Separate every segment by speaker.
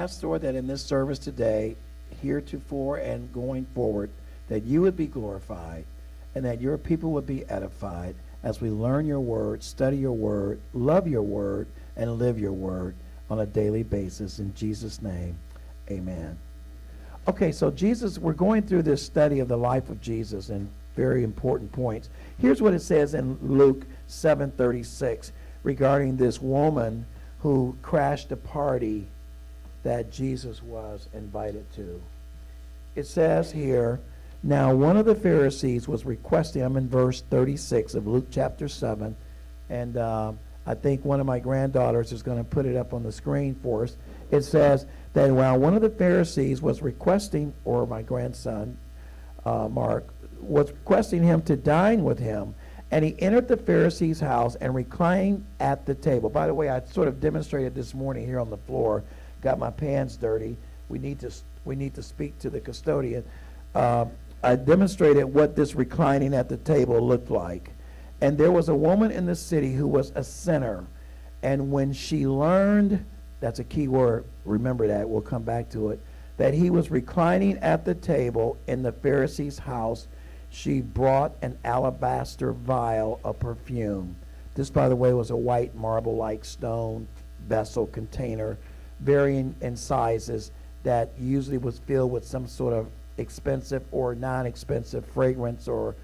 Speaker 1: ask, Lord, that in this service today, heretofore and going forward, that you would be glorified and that your people would be edified as we learn your word, study your word, love your word, and live your word on a daily basis. In Jesus' name, amen. Okay, so Jesus, we're going through this study of the life of Jesus and very important points. Here's what it says in Luke 7:36 regarding this woman who crashed a party that Jesus was invited to. It says here, now one of the Pharisees was requesting, I'm in verse 36 of Luke chapter 7, and uh, I think one of my granddaughters is going to put it up on the screen for us. It says that while one of the Pharisees was requesting, or my grandson, uh, Mark, was requesting him to dine with him, and he entered the Pharisee's house and reclined at the table. By the way, I sort of demonstrated this morning here on the floor. Got my pants dirty. We need to we need to speak to the custodian. Uh, I demonstrated what this reclining at the table looked like. And there was a woman in the city who was a sinner. And when she learned, that's a key word, remember that, we'll come back to it, that he was reclining at the table in the Pharisee's house, she brought an alabaster vial of perfume. This, by the way, was a white marble like stone vessel container, varying in sizes, that usually was filled with some sort of expensive or non expensive fragrance or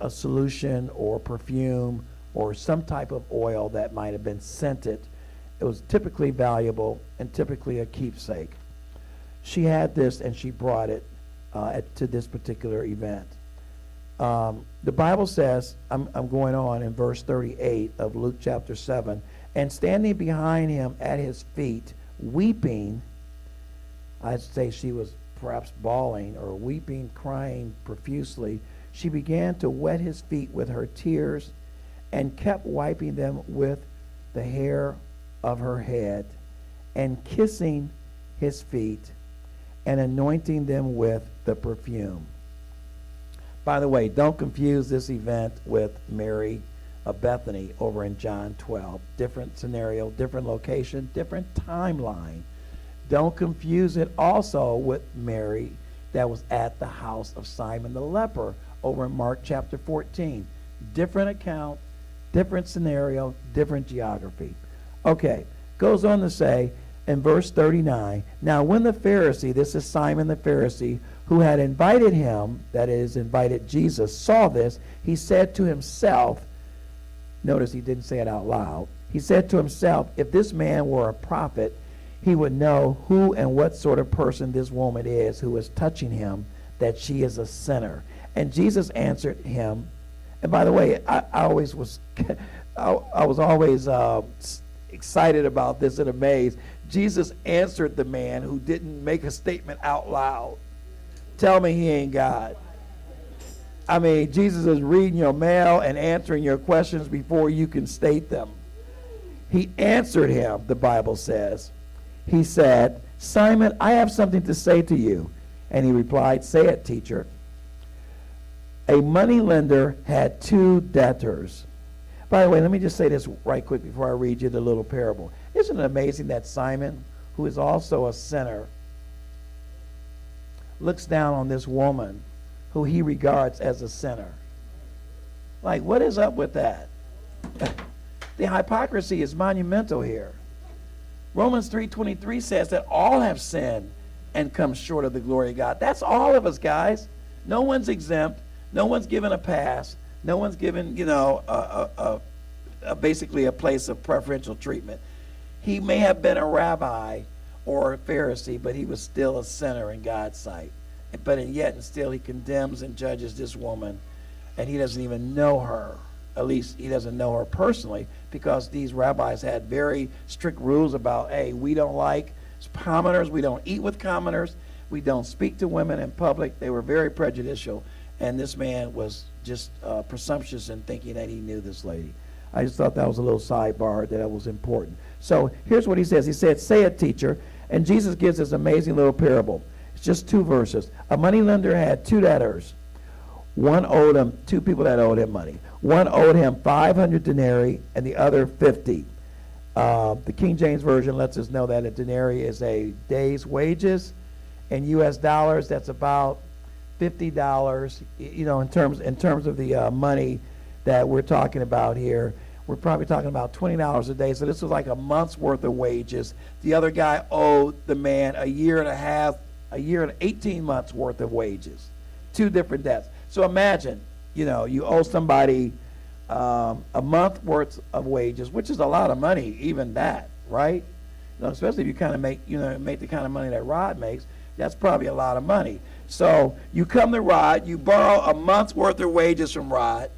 Speaker 1: a solution or perfume or some type of oil that might have been scented. It was typically valuable and typically a keepsake. She had this and she brought it uh, at, to this particular event. Um, the Bible says, I'm, I'm going on in verse 38 of Luke chapter 7, and standing behind him at his feet, weeping, I'd say she was perhaps bawling or weeping, crying profusely, she began to wet his feet with her tears and kept wiping them with the hair of her head and kissing his feet and anointing them with the perfume. By the way, don't confuse this event with Mary of Bethany over in John 12. Different scenario, different location, different timeline. Don't confuse it also with Mary that was at the house of Simon the leper over in Mark chapter 14. Different account, different scenario, different geography. Okay, goes on to say in verse 39 Now, when the Pharisee, this is Simon the Pharisee, who had invited him, that is, invited Jesus, saw this, he said to himself, notice he didn't say it out loud, he said to himself, If this man were a prophet, he would know who and what sort of person this woman is who is touching him, that she is a sinner. And Jesus answered him. And by the way, I, I always was, I, I was always uh, excited about this and amazed. Jesus answered the man who didn't make a statement out loud. Tell me he ain't God. I mean, Jesus is reading your mail and answering your questions before you can state them. He answered him, the Bible says. He said, Simon, I have something to say to you. And he replied, Say it, teacher. A money lender had two debtors. By the way, let me just say this right quick before I read you the little parable. Isn't it amazing that Simon, who is also a sinner, looks down on this woman who he regards as a sinner? Like, what is up with that? the hypocrisy is monumental here. Romans 3:23 says that all have sinned and come short of the glory of God. That's all of us, guys. No one's exempt. No one's given a pass. No one's given, you know, a, a, a, a basically a place of preferential treatment. He may have been a rabbi or a Pharisee, but he was still a sinner in God's sight. But and yet and still he condemns and judges this woman, and he doesn't even know her. At least he doesn't know her personally, because these rabbis had very strict rules about, hey, we don't like commoners, we don't eat with commoners, we don't speak to women in public. They were very prejudicial, and this man was just uh, presumptuous in thinking that he knew this lady. I just thought that was a little sidebar that was important. So here's what he says. He said, Say it, teacher. And Jesus gives this amazing little parable. Just two verses. A money lender had two debtors. One owed him, two people that owed him money. One owed him 500 denarii and the other 50. Uh, the King James Version lets us know that a denarii is a day's wages. In U.S. dollars, that's about fifty dollars. You know, in terms in terms of the uh, money that we're talking about here, we're probably talking about twenty dollars a day. So this was like a month's worth of wages. The other guy owed the man a year and a half, a year and eighteen months worth of wages. Two different debts. So imagine, you know, you owe somebody um, a month worth of wages, which is a lot of money, even that, right? You know, especially if you kind of make, you know, make the kind of money that Rod makes, that's probably a lot of money. So you come to Rod, you borrow a month's worth of wages from Rod,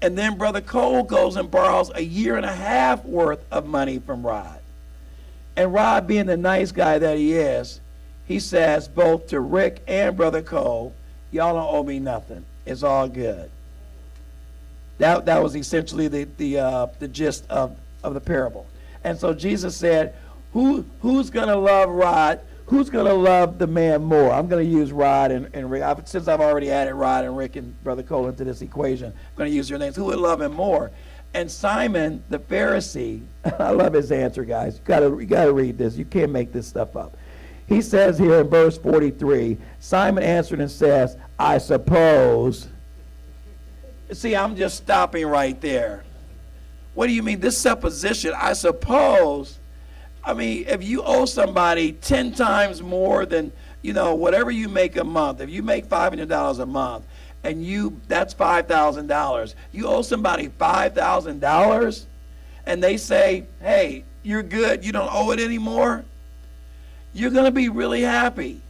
Speaker 1: and then Brother Cole goes and borrows a year and a half worth of money from Rod. And Rod, being the nice guy that he is, he says both to Rick and Brother Cole, y'all don't owe me nothing. It's all good. That, that was essentially the, the, uh, the gist of, of the parable. And so Jesus said, Who, who's going to love Rod? Who's going to love the man more? I'm going to use Rod and, and Rick. I've, since I've already added Rod and Rick and Brother Cole into this equation, I'm going to use your names. Who would love him more? And Simon the Pharisee, I love his answer, guys. You gotta, you gotta read this. You can't make this stuff up. He says here in verse 43, Simon answered and says, I suppose See, I'm just stopping right there. What do you mean? This supposition, I suppose. I mean, if you owe somebody 10 times more than, you know, whatever you make a month, if you make $500 a month and you, that's $5,000, you owe somebody $5,000 and they say, hey, you're good, you don't owe it anymore, you're going to be really happy.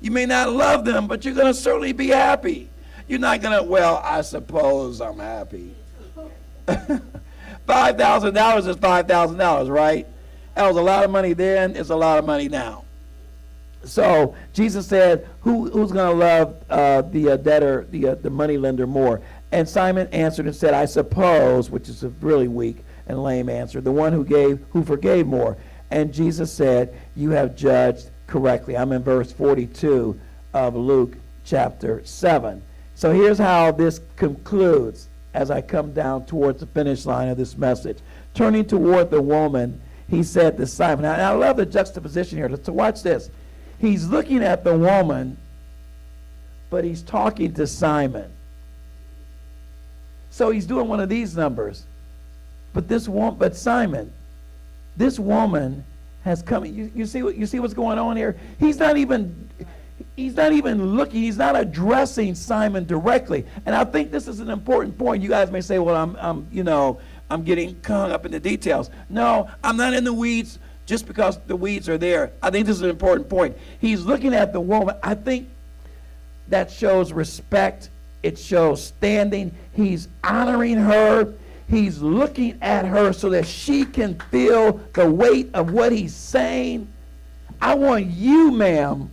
Speaker 1: You may not love them, but you're going to certainly be happy. You're not going to, well, I suppose I'm happy. $5,000 is $5,000, right? That was a lot of money then, it's a lot of money now. So Jesus said, Who, who's going to love uh, the uh, debtor, the, uh, the money lender more? And Simon answered and said, I suppose, which is a really weak and lame answer, the one who gave, who forgave more. And Jesus said, You have judged correctly. I'm in verse 42 of Luke chapter 7. So here's how this concludes as I come down towards the finish line of this message. Turning toward the woman, he said to Simon, and I love the juxtaposition here. So watch this. He's looking at the woman, but he's talking to Simon. So he's doing one of these numbers. But this woman, but Simon, this woman has come. You, you see what you see what's going on here? He's not even he's not even looking, he's not addressing Simon directly. And I think this is an important point. You guys may say, well, I'm, I'm you know, I'm getting hung up in the details. No, I'm not in the weeds just because the weeds are there. I think this is an important point. He's looking at the woman. I think that shows respect. It shows standing. He's honoring her. He's looking at her so that she can feel the weight of what he's saying. I want you, ma'am,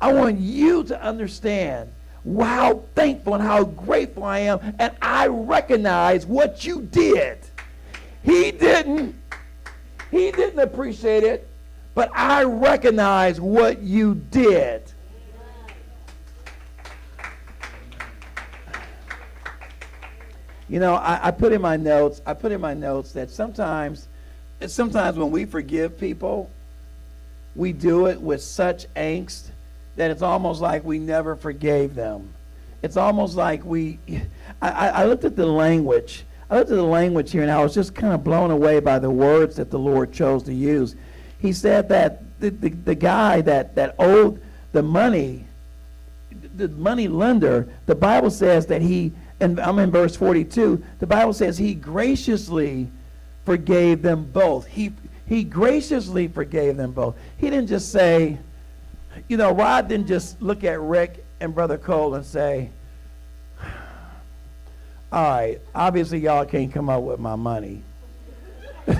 Speaker 1: I want you to understand how thankful and how grateful I am. And I recognize what you did. He didn't. He didn't appreciate it, but I recognize what you did. You know, I, I, put in my notes, I put in my notes that sometimes, sometimes when we forgive people, we do it with such angst that it's almost like we never forgave them. It's almost like we. I, I looked at the language. I looked at the language here, and I was just kind of blown away by the words that the Lord chose to use. He said that the, the, the guy that, that owed the money, the money lender, the Bible says that he, and I'm in verse 42, the Bible says he graciously forgave them both. He, he graciously forgave them both. He didn't just say, you know, Rod didn't just look at Rick and Brother Cole and say, all right, obviously y'all can't come up with my money.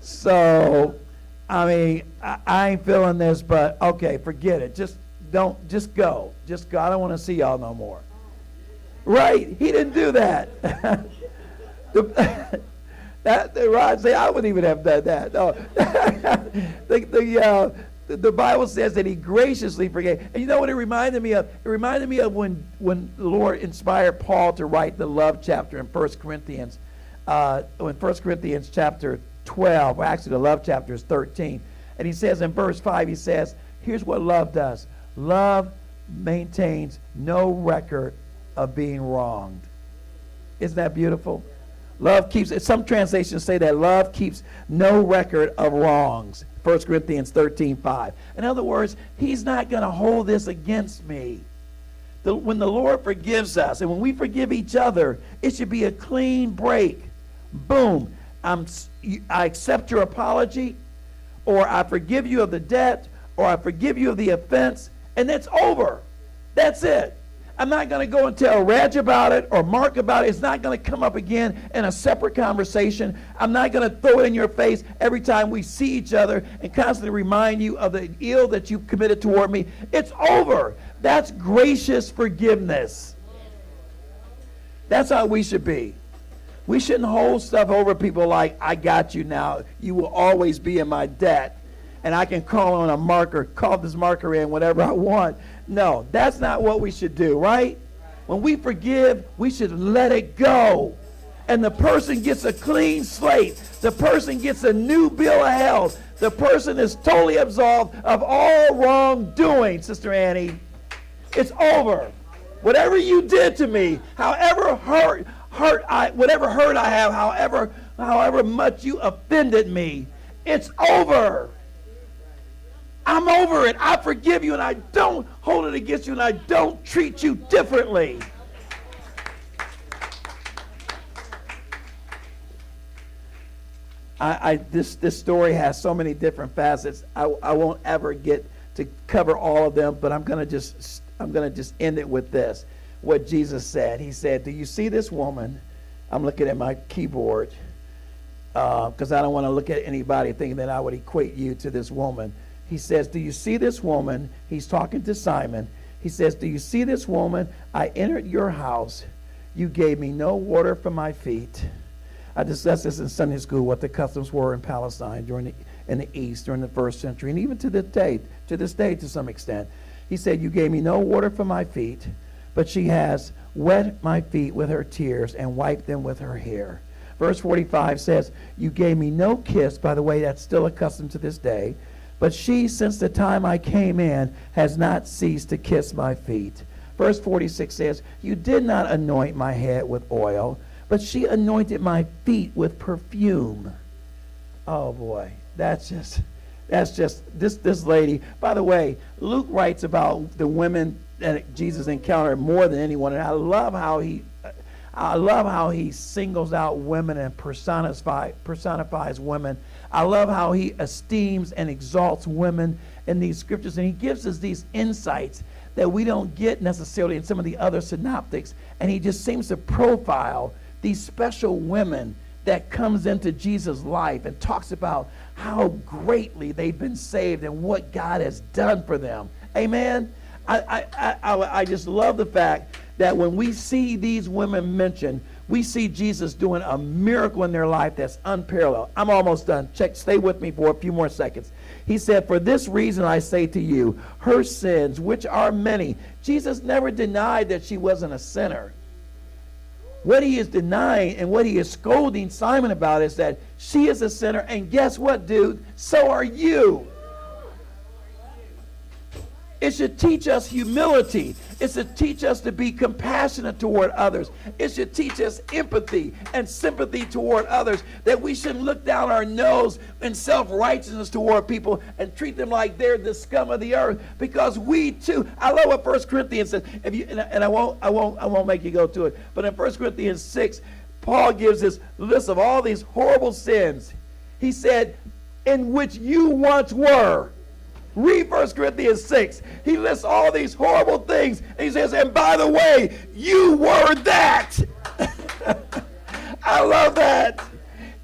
Speaker 1: so, I mean, I, I, ain't feeling this, but okay, forget it. Just don't, just go. Just go. I don't want to see y'all no more. Right? He didn't do that. the, that, Rod say, I wouldn't even have done that. No. the, the, uh, the, the Bible says that he graciously forgave. And you know what it reminded me of? It reminded me of when, when the Lord inspired Paul to write the love chapter in 1 Corinthians. uh, in 1 Corinthians chapter 12, well, actually the love chapter is 13. And he says in verse 5, he says, here's what love does. Love maintains no record of being wronged. Isn't that beautiful? Love keeps, some translations say that love keeps no record of wrongs. 1 Corinthians 13, 5. In other words, he's not going to hold this against me. The, when the Lord forgives us and when we forgive each other, it should be a clean break. Boom. I'm, I accept your apology, or I forgive you of the debt, or I forgive you of the offense, and it's over. That's it. I'm not going to go and tell Raj about it or Mark about it. It's not going to come up again in a separate conversation. I'm not going to throw it in your face every time we see each other and constantly remind you of the ill that you committed toward me. It's over. That's gracious forgiveness. That's how we should be. We shouldn't hold stuff over people like, I got you now. You will always be in my debt. And I can call on a marker, call this marker in whenever I want. No, that's not what we should do, right? When we forgive, we should let it go. And the person gets a clean slate. The person gets a new bill of health. The person is totally absolved of all wrongdoing, Sister Annie. It's over. Whatever you did to me, however hurt, hurt I, whatever hurt I have, however, however much you offended me, it's over. I'm over it. I forgive you and I don't hold it against you and I don't treat you differently. I, I, this, this story has so many different facets. I, I won't ever get to cover all of them, but I'm going to just I'm going to just end it with this. What Jesus said. He said, "Do you see this woman?" I'm looking at my keyboard because uh, I don't want to look at anybody thinking that I would equate you to this woman he says, Do you see this woman? He's talking to Simon. He says, Do you see this woman? I entered your house. You gave me no water for my feet. I discussed this in Sunday school, what the customs were in Palestine during the, in the East during the first century, and even to this day, to this day to some extent. He said, You gave me no water for my feet, but she has wet my feet with her tears and wiped them with her hair. Verse 45 says, You gave me no kiss. By the way, that's still a custom to this day. But she, since the time I came in, has not ceased to kiss my feet. Verse 46 says, You did not anoint my head with oil, but she anointed my feet with perfume. Oh boy, that's just that's just this this lady. By the way, Luke writes about the women that Jesus encountered more than anyone, and I love how he I love how he singles out women and personifies personifies women I love how he esteems and exalts women in these scriptures, and he gives us these insights that we don't get necessarily in some of the other synoptics. And he just seems to profile these special women that comes into Jesus' life and talks about how greatly they've been saved and what God has done for them. Amen. I, I, I, I just love the fact that when we see these women mentioned, we see Jesus doing a miracle in their life that's unparalleled. I'm almost done. Check, stay with me for a few more seconds. He said, For this reason I say to you, her sins, which are many. Jesus never denied that she wasn't a sinner. What he is denying and what he is scolding Simon about is that she is a sinner, and guess what, dude? So are you. It should teach us humility. It should teach us to be compassionate toward others. It should teach us empathy and sympathy toward others. That we shouldn't look down our nose in self righteousness toward people and treat them like they're the scum of the earth. Because we too. I love what First Corinthians says. If you and, and I won't, I won't, I won't make you go to it. But in First Corinthians six, Paul gives this list of all these horrible sins. He said, "In which you once were." Read 1 Corinthians 6. He lists all these horrible things. And he says, and by the way, you were that. I love that.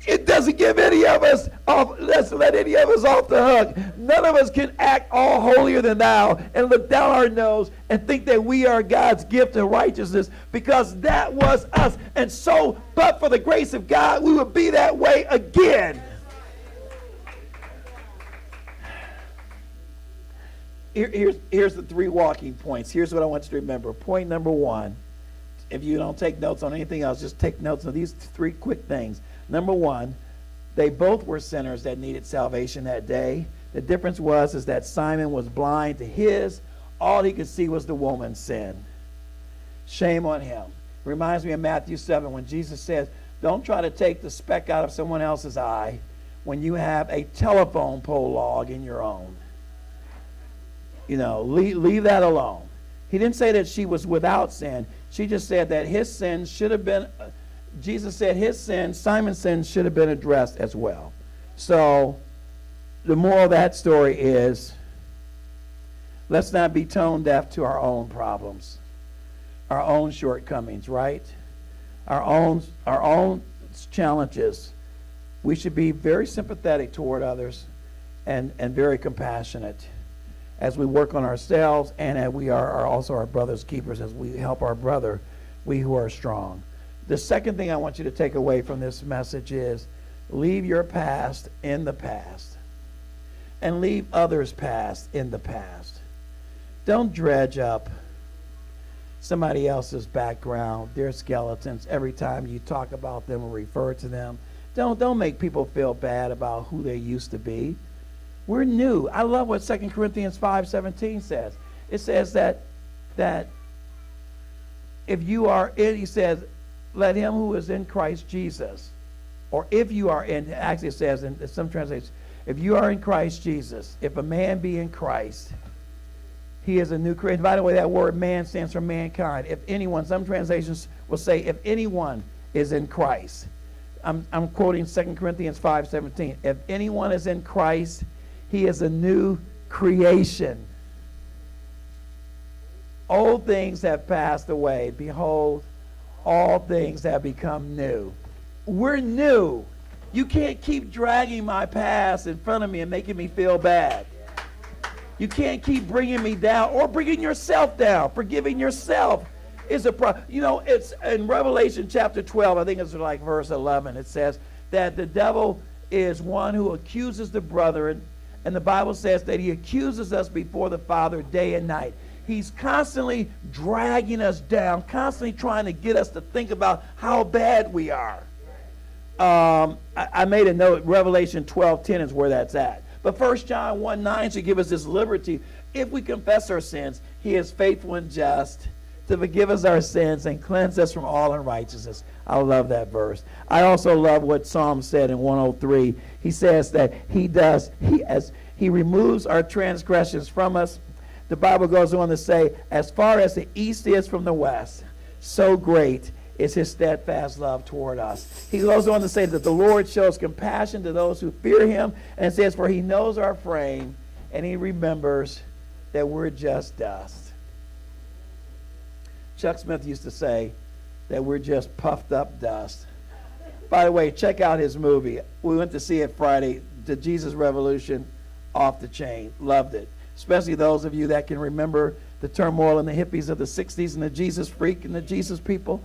Speaker 1: It doesn't give any of us off, let's let any of us off the hook. None of us can act all holier than thou and look down our nose and think that we are God's gift of righteousness because that was us. And so, but for the grace of God, we would be that way again. Here, here's, here's the three walking points. Here's what I want you to remember. Point number one if you don't take notes on anything else, just take notes on these three quick things. Number one, they both were sinners that needed salvation that day. The difference was is that Simon was blind to his. All he could see was the woman's sin. Shame on him. Reminds me of Matthew 7 when Jesus says, Don't try to take the speck out of someone else's eye when you have a telephone pole log in your own. You know, leave, leave that alone. He didn't say that she was without sin. She just said that his sin should have been, uh, Jesus said his sin, Simon's sin, should have been addressed as well. So, the moral of that story is let's not be tone deaf to our own problems, our own shortcomings, right? Our own, our own challenges. We should be very sympathetic toward others and, and very compassionate as we work on ourselves and as we are, are also our brother's keepers as we help our brother, we who are strong. The second thing I want you to take away from this message is leave your past in the past and leave others' past in the past. Don't dredge up somebody else's background, their skeletons, every time you talk about them or refer to them. Don't, don't make people feel bad about who they used to be. We're new. I love what 2 Corinthians 5.17 says. It says that, that if you are in, he says, let him who is in Christ Jesus, or if you are in, actually it says in some translations, if you are in Christ Jesus, if a man be in Christ, he is a new creation. By the way, that word man stands for mankind. If anyone, some translations will say, if anyone is in Christ. I'm, I'm quoting 2 Corinthians 5.17. If anyone is in Christ, he is a new creation. Old things have passed away. Behold, all things have become new. We're new. You can't keep dragging my past in front of me and making me feel bad. You can't keep bringing me down or bringing yourself down. Forgiving yourself is a problem. You know, it's in Revelation chapter 12, I think it's like verse 11, it says that the devil is one who accuses the brethren, and the Bible says that he accuses us before the Father day and night. He's constantly dragging us down, constantly trying to get us to think about how bad we are um, I, I, made a note, Revelation 12 10 is where that's at. But 1 John 1 9 should give us this liberty. If we confess our sins, he is faithful and just to forgive us our sins and cleanse us from all unrighteousness. I love that verse. I also love what Psalm said in 103. He says that he does, he as he removes our transgressions from us. The Bible goes on to say, as far as the east is from the west, so great is his steadfast love toward us. He goes on to say that the Lord shows compassion to those who fear him and says, For he knows our frame and he remembers that we're just dust. Chuck Smith used to say that we're just puffed up dust. By the way, check out his movie. We went to see it Friday, The Jesus Revolution, off the chain. Loved it. Especially those of you that can remember the turmoil and the hippies of the 60s and the Jesus freak and the Jesus people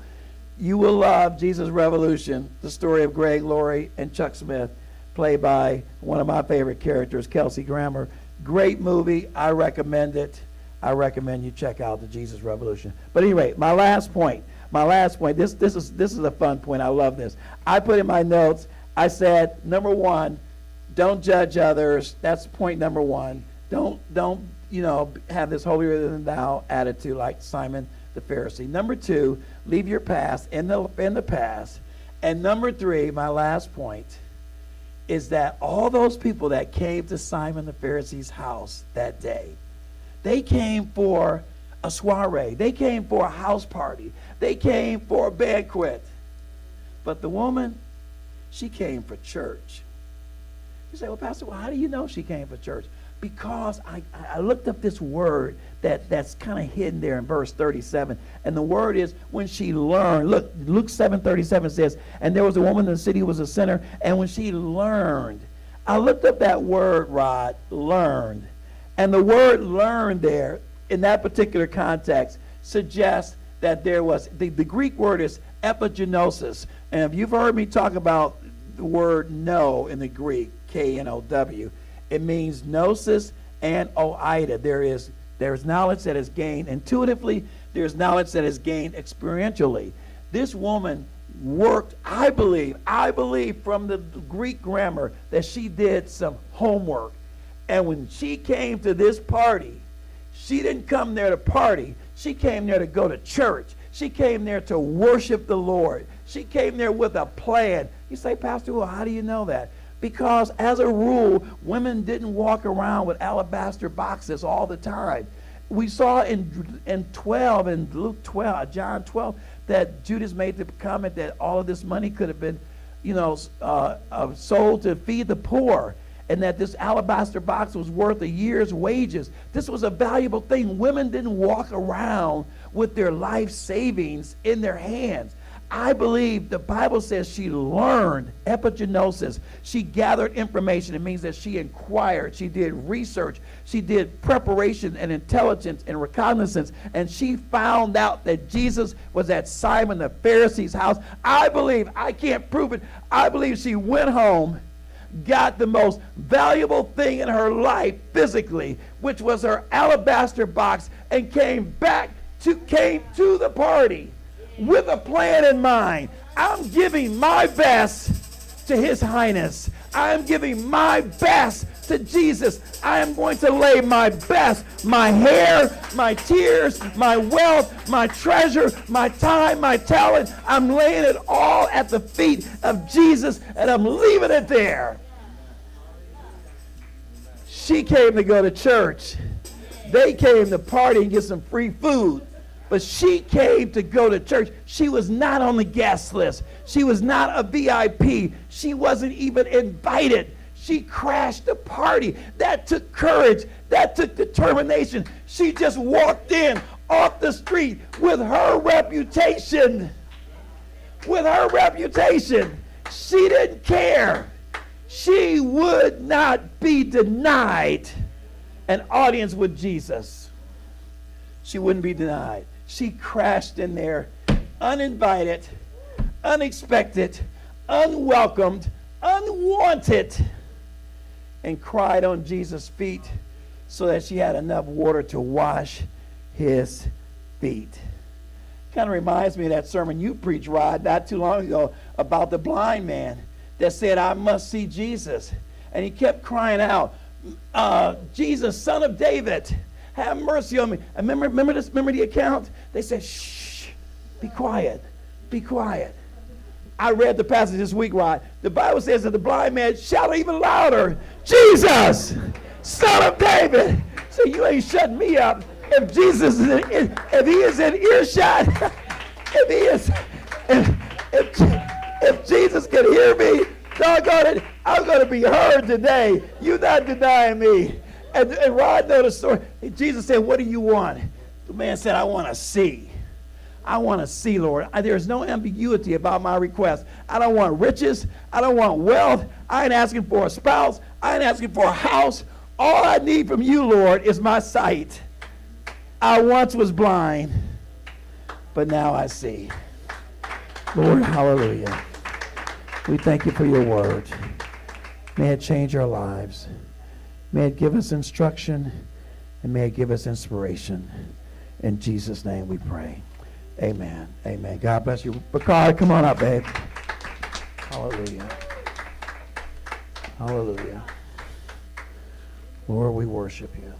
Speaker 1: you will love Jesus Revolution, the story of Greg Laurie and Chuck Smith, played by one of my favorite characters, Kelsey Grammer. Great movie. I recommend it. I recommend you check out the Jesus Revolution. But anyway, my last point. My last point. This this is this is a fun point. I love this. I put in my notes. I said number one, don't judge others. That's point number one. Don't don't you know have this holier than thou attitude like Simon the Pharisee. Number two, leave your past in the, in the past. And number three, my last point, is that all those people that came to Simon the Pharisee's house that day, they came for a soiree. They came for a house party. They came for a banquet. But the woman, she came for church. You say, well, Pastor, well, how do you know she came for church? because I, I looked up this word that, that's kind of hidden there in verse 37. And the word is when she learned. Look, Luke 7 37 says, And there was a woman in the city who was a sinner, and when she learned, I looked up that word, Rod, learned. And the word learn there, in that particular context, suggests that there was, the, the Greek word is epigenosis. And if you've heard me talk about the word know in the Greek, K N O W, it means gnosis and oida. There is there is knowledge that is gained intuitively. There's knowledge that is gained experientially. This woman worked, I believe, I believe from the Greek grammar that she did some homework. And when she came to this party, she didn't come there to party. She came there to go to church. She came there to worship the Lord. She came there with a plan. You say, Pastor, well, how do you know that? Because as a rule, women didn't walk around with alabaster boxes all the time. We saw in, in 12, in Luke 12, John 12, that Judas made the comment that all of this money could have been, you know, uh, uh, sold to feed the poor and that this alabaster box was worth a year's wages. This was a valuable thing. Women didn't walk around with their life savings in their hands. I believe the Bible says she learned epigenosis. She gathered information. It means that she inquired, she did research, she did preparation and intelligence and reconnaissance, and she found out that Jesus was at Simon the Pharisee's house. I believe, I can't prove it, I believe she went home got the most valuable thing in her life physically, which was her alabaster box, and came back to came to the party with a plan in mind. I'm giving my best to His Highness. I am giving my best to Jesus. I am going to lay my best, my hair, my tears, my wealth, my treasure, my time, my talent. I'm laying it all at the feet of Jesus and I'm leaving it there. She came to go to church. They came to party and get some free food. But she came to go to church. She was not on the guest list. She was not a VIP. She wasn't even invited. She crashed the party. That took courage. That took determination. She just walked in off the street with her reputation. With her reputation. She didn't care. She would not be denied an audience with Jesus. She wouldn't be denied. She crashed in there uninvited, unexpected, unwelcomed, unwanted, and cried on Jesus' feet so that she had enough water to wash his feet. Kind of reminds me of that sermon you preached, Rod, not too long ago about the blind man that said, I must see Jesus. And he kept crying out, uh, Jesus, son of David, have mercy on me. And remember, remember this, remember the account? They said, shh, be quiet, be quiet. I read the passage this week, right? The Bible says that the blind man shouted even louder, Jesus, son of David. So you ain't shutting me up. If Jesus is in, if he is in earshot, if he is, if, if, if Jesus can hear me, doggone it, I'm going to be heard today. You not denying me. And, and Rod know the story. Jesus said, What do you want? The man said, I want to see. I want to see, Lord. There's no ambiguity about my request. I don't want riches. I don't want wealth. I ain't asking for a spouse. I ain't asking for a house. All I need from you, Lord, is my sight. I once was blind, but now I see. Lord, hallelujah. We thank you for your word. May it change our lives. May it give us instruction and may it give us inspiration. In Jesus' name we pray. Amen. Amen. God bless you. Bakar, come on up, babe. Hallelujah. Hallelujah. Lord, we worship you.